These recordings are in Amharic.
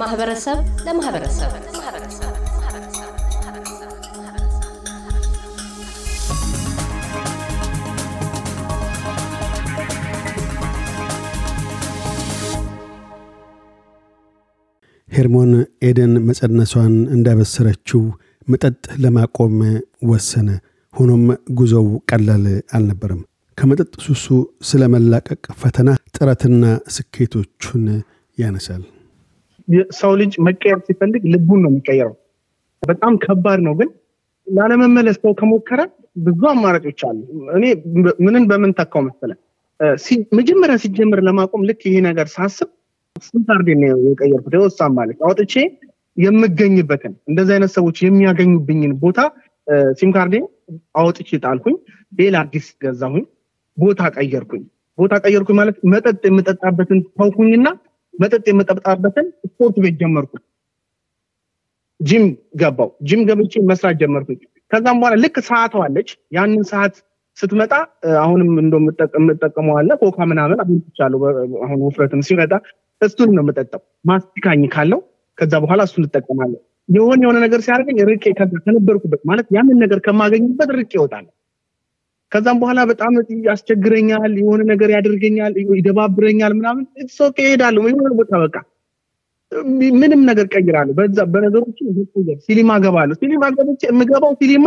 ከማህበረሰብ ለማህበረሰብ ሄርሞን ኤደን መጸነሷን እንዳበሰረችው መጠጥ ለማቆም ወሰነ። ሆኖም ጉዞው ቀላል አልነበረም። ከመጠጥ ሱሱ ስለ መላቀቅ ፈተና፣ ጥረትና ስኬቶቹን ያነሳል። ሰው ልጅ መቀየር ሲፈልግ ልቡን ነው የሚቀየረው። በጣም ከባድ ነው፣ ግን ላለመመለስ ሰው ከሞከረ ብዙ አማራጮች አሉ። እኔ ምንን በምን ተካው መሰለ መጀመሪያ ሲጀምር ለማቆም ልክ ይሄ ነገር ሳስብ ስንት አርዴ ነው የቀየርኩት። ማለት አውጥቼ የምገኝበትን እንደዚህ አይነት ሰዎች የሚያገኙብኝን ቦታ ሲም ካርዴ አውጥቼ ጣልኩኝ። ሌላ አዲስ ገዛሁኝ። ቦታ ቀየርኩኝ። ቦታ ቀየርኩኝ ማለት መጠጥ የምጠጣበትን ተውኩኝና መጠጥ የምጠጣበትን ስፖርት ቤት ጀመርኩ። ጂም ገባው። ጂም ገብቼ መስራት ጀመርኩኝ። ከዛም በኋላ ልክ ሰዓቷ አለች። ያንን ሰዓት ስትመጣ አሁንም እንደ የምጠቀመው ኮካ ምናምን አሁን ትቻለሁ። አሁን ውፍረትም ሲመጣ እሱን ነው የምጠጣው። ማስቲካኝ ካለው ከዛ በኋላ እሱን እጠቀማለሁ። የሆነ የሆነ ነገር ሲያደርገኝ ርቄ ከነበርኩበት ማለት ያንን ነገር ከማገኝበት ርቄ ይወጣል። ከዛም በኋላ በጣም ያስቸግረኛል፣ የሆነ ነገር ያደርገኛል፣ ይደባብረኛል ምናምን so እሄዳለሁ የሆነ ቦታ በቃ ምንም ነገር እቀይራለሁ። በዛ በነገሮች ሲኒማ ገባለሁ። ሲኒማ ገብቼ የምገባው ሲኒማ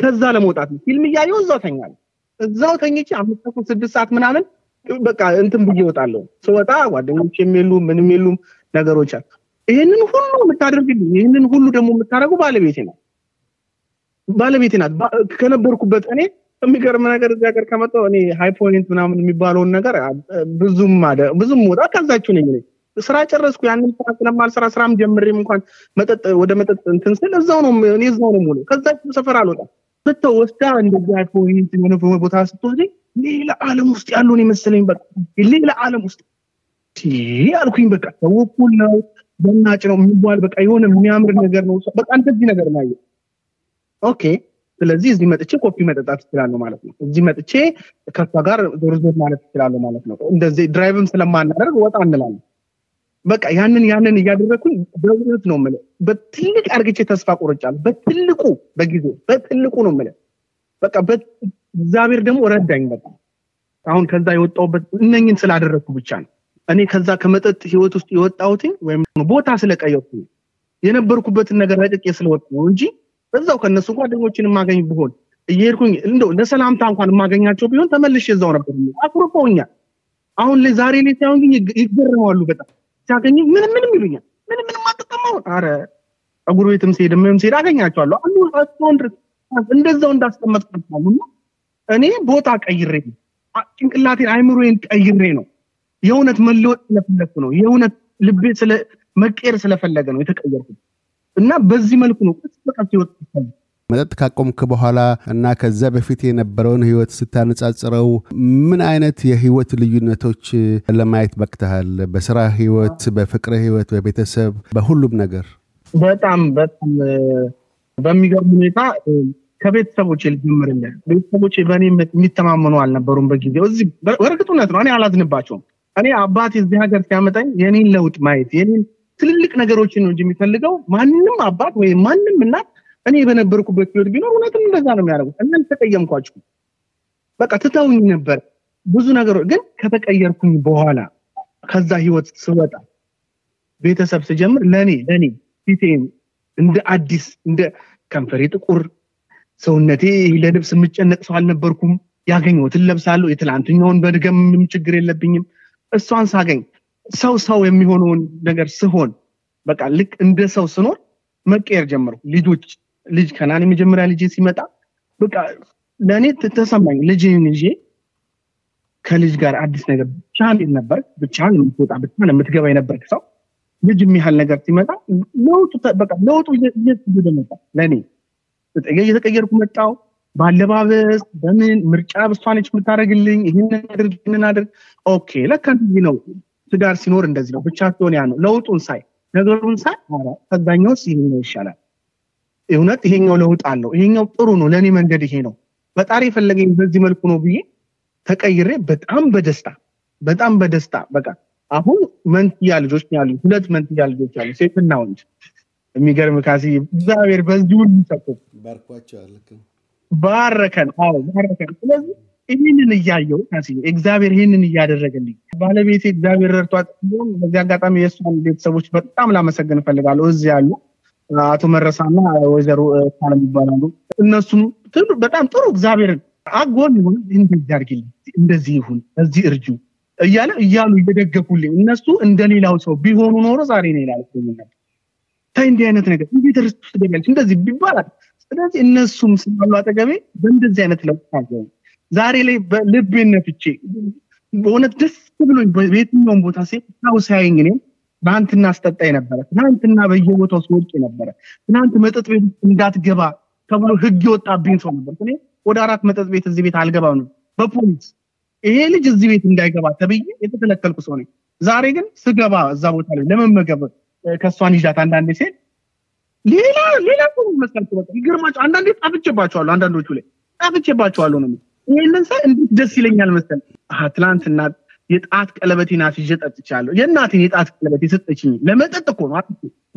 ከዛ ለመውጣት ነው። ፊልም እያየው እዛው ተኛለሁ። እዛው ተኝቼ አምስት ስድስት ሰዓት ምናምን በቃ እንትን ብዬ እወጣለሁ። ስወጣ ጓደኞች የሉም ምንም የሉም ነገሮች ይህንን ሁሉ የምታደርግልኝ ይህንን ሁሉ ደግሞ የምታደርገው ባለቤቴ ናት። ባለቤቴ ናት። ከነበርኩበት እኔ የሚገርም ነገር እዚህ ሀገር ከመጣሁ እኔ ሃይ ፖይንት ምናምን የሚባለውን ነገር ብዙም ብዙም ወጣ ከዛችሁ ነኝ ስራ ጨረስኩ። ያንን ስራ ስለማልሰራ ስራም ጀምሬም እንኳን መጠጥ ወደ መጠጥ እንትን ስል እዛው ነው እኔ እዛው ነው ሙሉ ከዛችሁ ሰፈር አልወጣም። ስተው ወስዳ እንደዚህ ሃይ ፖይንት የሆነ ቦታ ስትወስደኝ ሌላ ዓለም ውስጥ ያሉን የመሰለኝ በቃ ሌላ ዓለም ውስጥ አልኩኝ። በቃ እኩል ነው በናጭ ነው የሚባል በቃ የሆነ የሚያምር ነገር ነው። በቃ እንደዚህ ነገር ነው ኦኬ ስለዚህ እዚህ መጥቼ ኮፊ መጠጣት እችላለሁ ማለት ነው። እዚህ መጥቼ ከሷ ጋር ዞር ዞር ማለት እችላለሁ ማለት ነው። እንደዚህ ድራይቭም ስለማናደርግ ወጣ እንላለን። በቃ ያንን ያንን እያደረግኩኝ በእውነት ነው የምልህ በትልቅ አርግቼ ተስፋ ቆርጫለሁ። በትልቁ በጊዜ በትልቁ ነው የምልህ በቃ እግዚአብሔር ደግሞ ረዳኝ። በቃ አሁን ከዛ የወጣሁበት እነኝን ስላደረግኩ ብቻ ነው። እኔ ከዛ ከመጠጥ ህይወት ውስጥ የወጣሁትኝ ወይም ቦታ ስለቀየርኩ የነበርኩበትን ነገር ረጭቄ ስለወጡ ነው እንጂ እዛው ከነሱ ጓደኞችን የማገኝ ብሆን እየሄድኩኝ እንደው ለሰላምታ እንኳን የማገኛቸው ቢሆን ተመልሼ እዛው ነበር። አኩርፈውኛል። አሁን ላይ ዛሬ ላይ ሳይሆን ግን ይገርማሉ በጣም ሲያገኝ ምንም ምንም ይሉኛል። ምንም ምንም አትጠማው። አረ ጸጉር ቤትም ሲሄድ ምንም ሲሄድ አገኛቸዋለሁ። አንዱ አስቶን እንደዛው እንዳስቀመጥኳቸው እና እኔ ቦታ ቀይሬ ነው ጭንቅላቴን አይምሮዬን ቀይሬ ነው የእውነት መለወጥ ስለፈለግኩ ነው። የእውነት ልቤ መቀየር ስለፈለገ ነው የተቀየርኩት እና በዚህ መልኩ ነው ቁስ በቀስ ህይወት መጠጥ ካቆምክ በኋላ እና ከዛ በፊት የነበረውን ህይወት ስታነጻጽረው ምን አይነት የህይወት ልዩነቶች ለማየት በቅተሃል? በስራ ህይወት፣ በፍቅር ህይወት፣ በቤተሰብ፣ በሁሉም ነገር? በጣም በጣም በሚገርም ሁኔታ ከቤተሰቦች ልጀምርልህ። ቤተሰቦች በእኔ የሚተማመኑ አልነበሩም በጊዜው። እዚህ በእርግጥ እውነት ነው፣ እኔ አላዝንባቸውም። እኔ አባቴ እዚህ ሀገር ሲያመጣኝ የኔን ለውጥ ማየት የኔን ትልልቅ ነገሮችን ነው እንጂ የሚፈልገው ማንም አባት ወይም ማንም እናት እኔ በነበርኩበት ህይወት ቢኖር እውነትም እንደዛ ነው የሚያደርጉት። እናንተ ተቀየምኳችሁ፣ በቃ ትተውኝ ነበር ብዙ ነገሮች። ግን ከተቀየርኩኝ በኋላ ከዛ ህይወት ስወጣ ቤተሰብ ስጀምር ለእኔ ለእኔ ፊቴም እንደ አዲስ እንደ ከንፈሬ ጥቁር ሰውነቴ ለልብስ የምጨነቅ ሰው አልነበርኩም። ያገኘሁትን ለብሳለሁ። የትላንትኛውን በድገም ምንም ችግር የለብኝም። እሷን ሳገኝ ሰው ሰው የሚሆነውን ነገር ስሆን በቃ ልክ እንደ ሰው ስኖር መቀየር ጀመርኩ። ልጆች ልጅ ከናን የመጀመሪያ ልጅ ሲመጣ በቃ ለእኔ ተሰማኝ። ልጅን ይዤ ከልጅ ጋር አዲስ ነገር ብቻህን ነበር ብቻህን የምትወጣ ብቻህን የምትገባ የነበርክ ሰው ልጅ የሚያህል ነገር ሲመጣ ለውጡ በቃ ለውጡ መጣ ለእኔ እየተቀየርኩ መጣው። በአለባበስ በምን ምርጫ ብሷ ነች የምታደርግልኝ። ይህንን አድርግ ይህንን አድርግ። okay ለካ ነው ትዳር ሲኖር እንደዚህ ነው። ብቻ ሲሆን ያ ነው። ለውጡን ሳይ ነገሩን ሳይ ከዛኛውስ ይሄኛው ይሻላል። እውነት ይሄኛው ለውጥ አለው፣ ይሄኛው ጥሩ ነው፣ ለእኔ መንገድ ይሄ ነው፣ ፈጣሪ የፈለገኝ በዚህ መልኩ ነው ብዬ ተቀይሬ በጣም በደስታ በጣም በደስታ በቃ አሁን መንትያ ልጆች ያሉ ሁለት መንትያ ልጆች አሉ ሴትና ወንድ። የሚገርም ካሲ እግዚአብሔር በዚህ ሁሉ ባረከን። ባረከን። ስለዚህ ይህንን እያየው እግዚአብሔር ይህንን እያደረገልኝ ባለቤቴ እግዚአብሔር ረድቷት ቢሆን በዚህ አጋጣሚ የእሷን ቤተሰቦች በጣም ላመሰግን እፈልጋለሁ። እዚህ ያሉ አቶ መረሳና ወይዘሮ ካለም ይባላሉ። እነሱም በጣም ጥሩ እግዚአብሔርን አጎን ይሁን እንደዚህ አድርጊልኝ እንደዚህ ይሁን እዚህ እርጁ እያለ እያሉ እየደገፉልኝ እነሱ እንደ ሌላው ሰው ቢሆኑ ኖሮ ዛሬ ነው ይላል ታይ እንዲህ አይነት ነገር እንዴት ርስ ትገቢያለች እንደዚህ ይባላል ስለዚህ እነሱም ስላሉ አጠገቤ በእንደዚህ አይነት ለውጥ ታገኝ ዛሬ ላይ በልቤን ነፍቼ በእውነት ደስ ብሎኝ በየትኛውም ቦታ ሴ ሰው ሳያኝ እኔም ትናንትና አስጠጣ ነበረ። ትናንትና በየቦታው ስወድቅ ነበረ። ትናንት መጠጥ ቤት እንዳትገባ ተብሎ ህግ የወጣብኝ ሰው ነበር። እኔ ወደ አራት መጠጥ ቤት እዚህ ቤት አልገባም ነው። በፖሊስ ይሄ ልጅ እዚህ ቤት እንዳይገባ ተብዬ የተከለከልኩ ሰው ነኝ። ዛሬ ግን ስገባ እዛ ቦታ ላይ ለመመገብ ከእሷን ይዣት አንዳንዴ ሴት ሌላ ሌላ ሰው መስላችሁ በቃ ይገርማቸው አንዳንዴ ጣፍቼባቸዋለሁ አንዳንዶቹ ላይ ጣፍቼባቸዋለሁ ነው ይህንን ሳይ እንዴት ደስ ይለኛል መሰል ትላንትና የጣት ቀለበቴ ናት ይዤ ጠጥቻለሁ። የእናቴን የጣት ቀለበት የሰጠችኝ ለመጠጥ እኮ ነው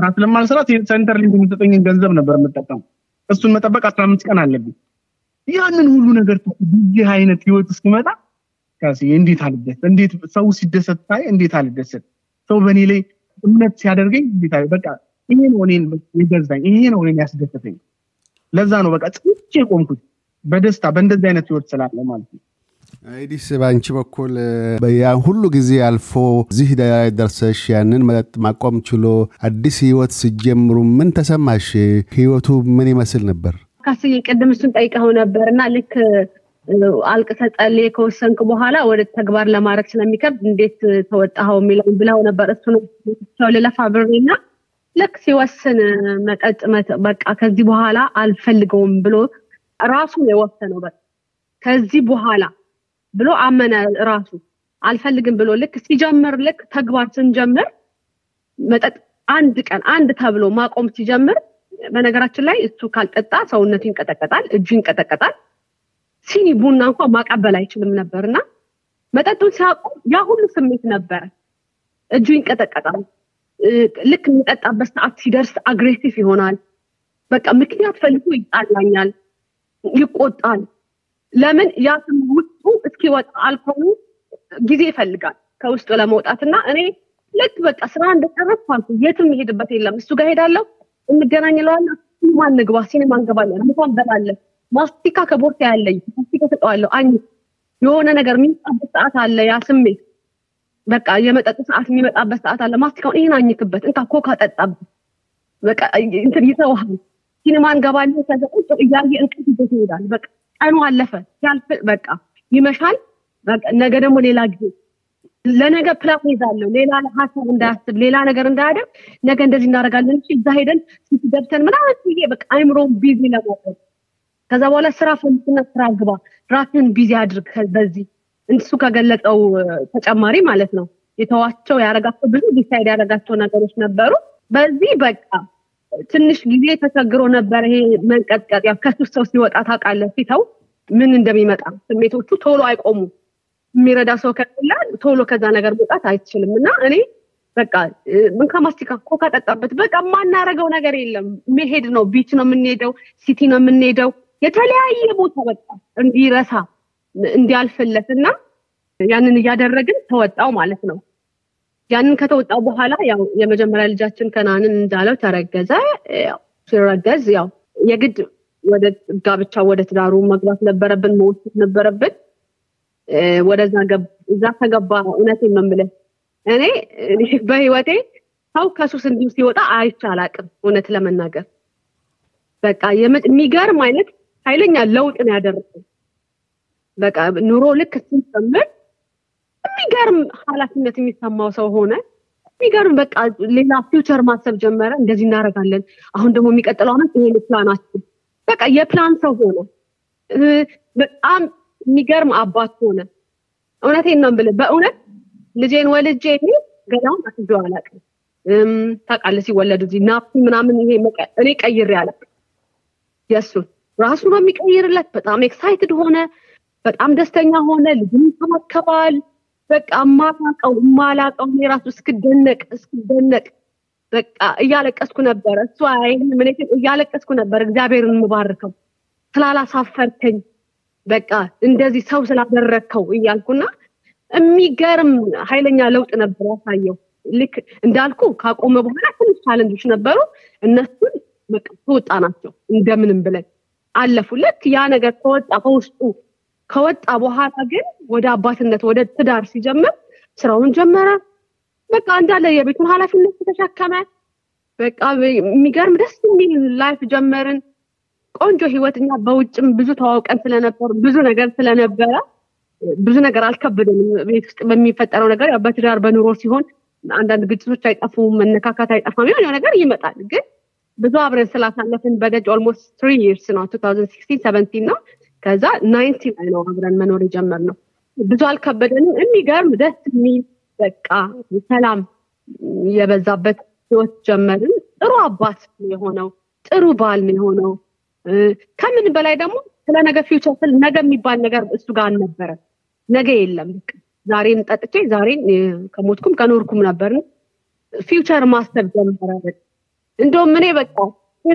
ራት ለማልሰራት Centrelink የሚሰጠኝን ገንዘብ ነበር የምጠቀሙ እሱን መጠበቅ አስራ አምስት ቀን አለብኝ። ያንን ሁሉ ነገር ይህ አይነት ህይወት እስኪመጣ እንዴት አልደሰት? እንዴት ሰው ሲደሰት ታይ እንዴት አልደሰት? ሰው በእኔ ላይ እምነት ሲያደርገኝ እንዴት በቃ ይሄ ነው እኔን የገዛኝ ይሄ ነው ያስደሰተኝ። ለዛ ነው በቃ ጽቼ ቆምኩት በደስታ በእንደዚህ አይነት ህይወት ስላለ ማለት ነው አይዲስ በአንቺ በኩል ያ ሁሉ ጊዜ አልፎ እዚህ ደርሰሽ ያንን መጠጥ ማቆም ችሎ አዲስ ህይወት ስጀምሩ ምን ተሰማሽ? ህይወቱ ምን ይመስል ነበር? ካስዬ ቅድም እሱን ጠይቀው ነበር እና ልክ አልቅሰ ጸልዬ ከወሰንክ በኋላ ወደ ተግባር ለማድረግ ስለሚከብድ እንዴት ተወጣኸው የሚለውን ብለው ነበር። እሱ ነው ልለፋ ብሬና ልክ ሲወስን መጠጥ በቃ ከዚህ በኋላ አልፈልገውም ብሎ ራሱ ነው የወሰነው። በቃ ከዚህ በኋላ ብሎ አመነ ራሱ አልፈልግም ብሎ ልክ ሲጀምር ልክ ተግባር ስንጀምር መጠጥ አንድ ቀን አንድ ተብሎ ማቆም ሲጀምር በነገራችን ላይ እሱ ካልጠጣ ሰውነቱ ይንቀጠቀጣል፣ እጁ ይንቀጠቀጣል። ሲኒ ቡና እንኳን ማቀበል አይችልም ነበር እና መጠጡን ሲያቆም ያ ሁሉ ስሜት ነበረ። እጁ ይንቀጠቀጣል። ልክ የሚጠጣበት ሰዓት ሲደርስ አግሬሲቭ ይሆናል። በቃ ምክንያት ፈልጎ ይጣላኛል፣ ይቆጣል። ለምን? ያ ውስጡ እስኪወጣ አልኮሉ ጊዜ ይፈልጋል ከውስጡ ለመውጣት እና እኔ ልክ በቃ ስራ እንደጨረስኩ አልኩ። የትም ሄድበት የለም። እሱ ጋር ሄዳለሁ እንገናኝ ለዋለ ሲኒማ ሲኒማ እንገባለን ምሳ እንበላለን። ማስቲካ ከቦርሳ ያለኝ ማስቲካ ሰጠዋለሁ አኝ የሆነ ነገር የሚመጣበት ሰዓት አለ። ያ ስሜት በቃ የመጠጥ ሰዓት የሚመጣበት ሰዓት አለ። ማስቲካውን ይህን አኝክበት። እንካ ኮካ ጠጣበት በቃ እንትን ይተውሃል ሲኒማ እንገባለን ከዛ ቁጭ እያየ እንቅልፍ ይዞት ይሄዳል። በቃ ቀኑ አለፈ። ሲያልፍ በቃ ይመሻል። ነገ ደግሞ ሌላ ጊዜ ለነገ ፕላን ይዛለሁ። ሌላ ሀሳብ እንዳያስብ ሌላ ነገር እንዳያደርግ ነገ እንደዚህ እናደርጋለን እዛ ሄደን city ገብተን ምናምን ብዬ በቃ አይምሮን busy ለማድረግ። ከዛ በኋላ ስራ ፈልግና ስራ ግባ። ራስን busy አድርግ በዚህ እሱ ከገለጸው ተጨማሪ ማለት ነው። የተዋቸው ያረጋቸው ብዙ decide ያደረጋቸው ነገሮች ነበሩ። በዚህ በቃ ትንሽ ጊዜ ተቸግሮ ነበር ይሄ መንቀጥቀጥ። ያው ከሱስ ሰው ሲወጣ ታውቃለህ ሲተው ምን እንደሚመጣ። ስሜቶቹ ቶሎ አይቆሙም። የሚረዳ ሰው ከሌለ ቶሎ ከዛ ነገር መውጣት አይችልም። እና እኔ በቃ ምን ከማስቲካ ኮካ ጠጣበት በቃ የማናረገው ነገር የለም። መሄድ ነው ቢች ነው የምንሄደው ሲቲ ነው የምንሄደው። የተለያየ ቦታ በቃ እንዲረሳ እንዲያልፍለት እና ያንን እያደረግን ተወጣው ማለት ነው ያንን ከተወጣው በኋላ ያው የመጀመሪያ ልጃችን ከናንን እንዳለው ተረገዘ። ሲረገዝ ያው የግድ ወደ ጋብቻ ወደ ትዳሩ መግባት ነበረብን መወሰድ ነበረብን። ወደዛ እዛ ከገባ እውነቴን ነው እኔ በህይወቴ ሰው ከሱስ እንዲሁ ሲወጣ አይቼ እውነት ለመናገር። በቃ የሚገርም አይነት ኃይለኛ ለውጥ ነው ያደረገው። በቃ ኑሮ ልክ ስንጨምር የሚገርም ኃላፊነት የሚሰማው ሰው ሆነ። የሚገርም በቃ ሌላ future ማሰብ ጀመረ። እንደዚህ እናደርጋለን። አሁን ደግሞ የሚቀጥለው አመት ይሄን ፕላናችን። በቃ የፕላን ሰው ሆነ። በጣም የሚገርም አባት ሆነ። እውነቴን ነው ብለ በእውነት ልጄን ወልጄ ገላውን አስቤው አላውቅም። ታውቃለህ ሲወለድ እዚህ nappy ምናምን ይሄ እኔ ቀይሬ አላውቅም። የእሱን ራሱ ነው የሚቀይርለት። በጣም excited ሆነ። በጣም ደስተኛ ሆነ። ልጁን ይንከባከባል በቃ ማላቀው ማላቀው እኔ ራሱ እስክደነቅ እስክደነቅ በቃ እያለቀስኩ ነበረ። እሱ አይንም እኔ ግን እያለቀስኩ ነበር እግዚአብሔርን የምባርከው ስላላሳፈርከኝ በቃ እንደዚህ ሰው ስላደረግከው እያልኩና የሚገርም ኃይለኛ ለውጥ ነበር ያሳየው። ልክ እንዳልኩ ካቆመ በኋላ ትንሽ ቻለንጆች ነበሩ። እነሱን ተወጣ ናቸው እንደምንም ብለን አለፉ። ልክ ያ ነገር ከወጣ ከውስጡ ከወጣ በኋላ ግን ወደ አባትነት ወደ ትዳር ሲጀምር ስራውን ጀመረ። በቃ እንዳለ የቤቱን ኃላፊነት ተሸከመ። በቃ የሚገርም ደስ የሚል life ጀመርን። ቆንጆ ህይወት እኛ በውጭም ብዙ ተዋውቀን ስለነበር ብዙ ነገር ስለነበረ ብዙ ነገር አልከበደንም። ቤት ውስጥ በሚፈጠረው ነገር በትዳር በኑሮ ሲሆን አንዳንድ ግጭቶች አይጠፉም፣ መነካካት አይጠፋም፣ የሆነ ነገር ይመጣል። ግን ብዙ አብረን ስላሳለፍን በደጅ almost three years ነው two ነው። ከዛ ninety ላይ ነው አብረን መኖር የጀመርነው። ብዙ አልከበደንም። የሚገርም ደስ የሚል በቃ ሰላም የበዛበት ህይወት ጀመርን። ጥሩ አባት ነው የሆነው፣ ጥሩ ባል ነው የሆነው። ከምን በላይ ደግሞ ስለ ነገ future ስለ ነገ የሚባል ነገር እሱ ጋር አልነበረ። ነገ የለም። ዛሬን ጠጥቼ ዛሬን ከሞትኩም ከኖርኩም ነበር። future ማሰብ ጀመረ። እንደውም እኔ በቃ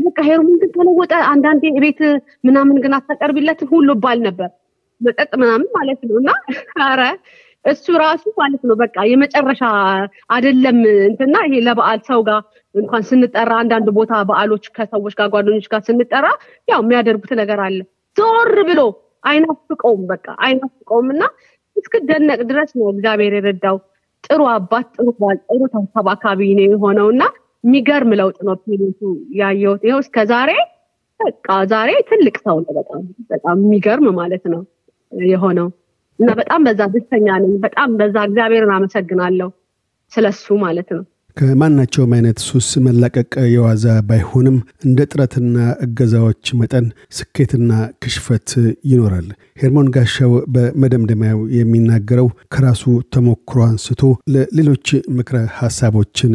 በቃ ሄርሙን ግን ተለወጠ። አንዳንዴ ቤት ምናምን ግን አታቀርቢለት ሁሉ ባል ነበር መጠጥ ምናምን ማለት ነው። እና ኧረ እሱ ራሱ ማለት ነው በቃ የመጨረሻ አይደለም እንትና ይሄ ለበዓል ሰው ጋር እንኳን ስንጠራ አንዳንድ ቦታ በዓሎች ከሰዎች ጋር ጓደኞች ጋር ስንጠራ ያው የሚያደርጉት ነገር አለ። ዞር ብሎ አይናፍቀውም፣ በቃ አይናፍቀውም እና እስክደነቅ ድረስ ነው እግዚአብሔር የረዳው። ጥሩ አባት፣ ጥሩ ባል፣ ጥሩ ተንከባካቢ ነው የሆነው እና የሚገርም ለውጥ ነው ፔሬንቱ ያየሁት። ይኸው እስከ ዛሬ በቃ ዛሬ ትልቅ ሰው ነው። በጣም በጣም የሚገርም ማለት ነው የሆነው እና በጣም በዛ ደስተኛ ነኝ። በጣም በዛ እግዚአብሔርን አመሰግናለሁ ስለሱ ማለት ነው። ከማናቸውም አይነት ሱስ መላቀቅ የዋዛ ባይሆንም እንደ ጥረትና እገዛዎች መጠን ስኬትና ክሽፈት ይኖራል። ሄርሞን ጋሻው በመደምደሚያው የሚናገረው ከራሱ ተሞክሮ አንስቶ ለሌሎች ምክረ ሀሳቦችን